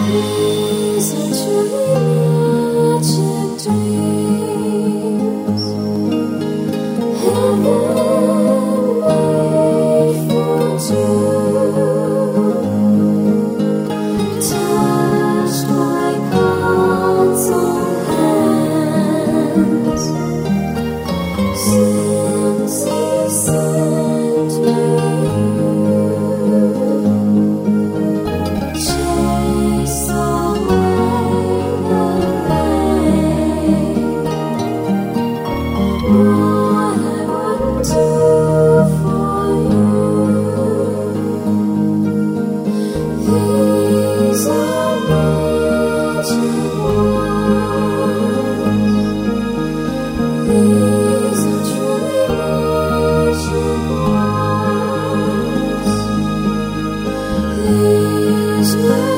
Is it truly magic dream? Ooh.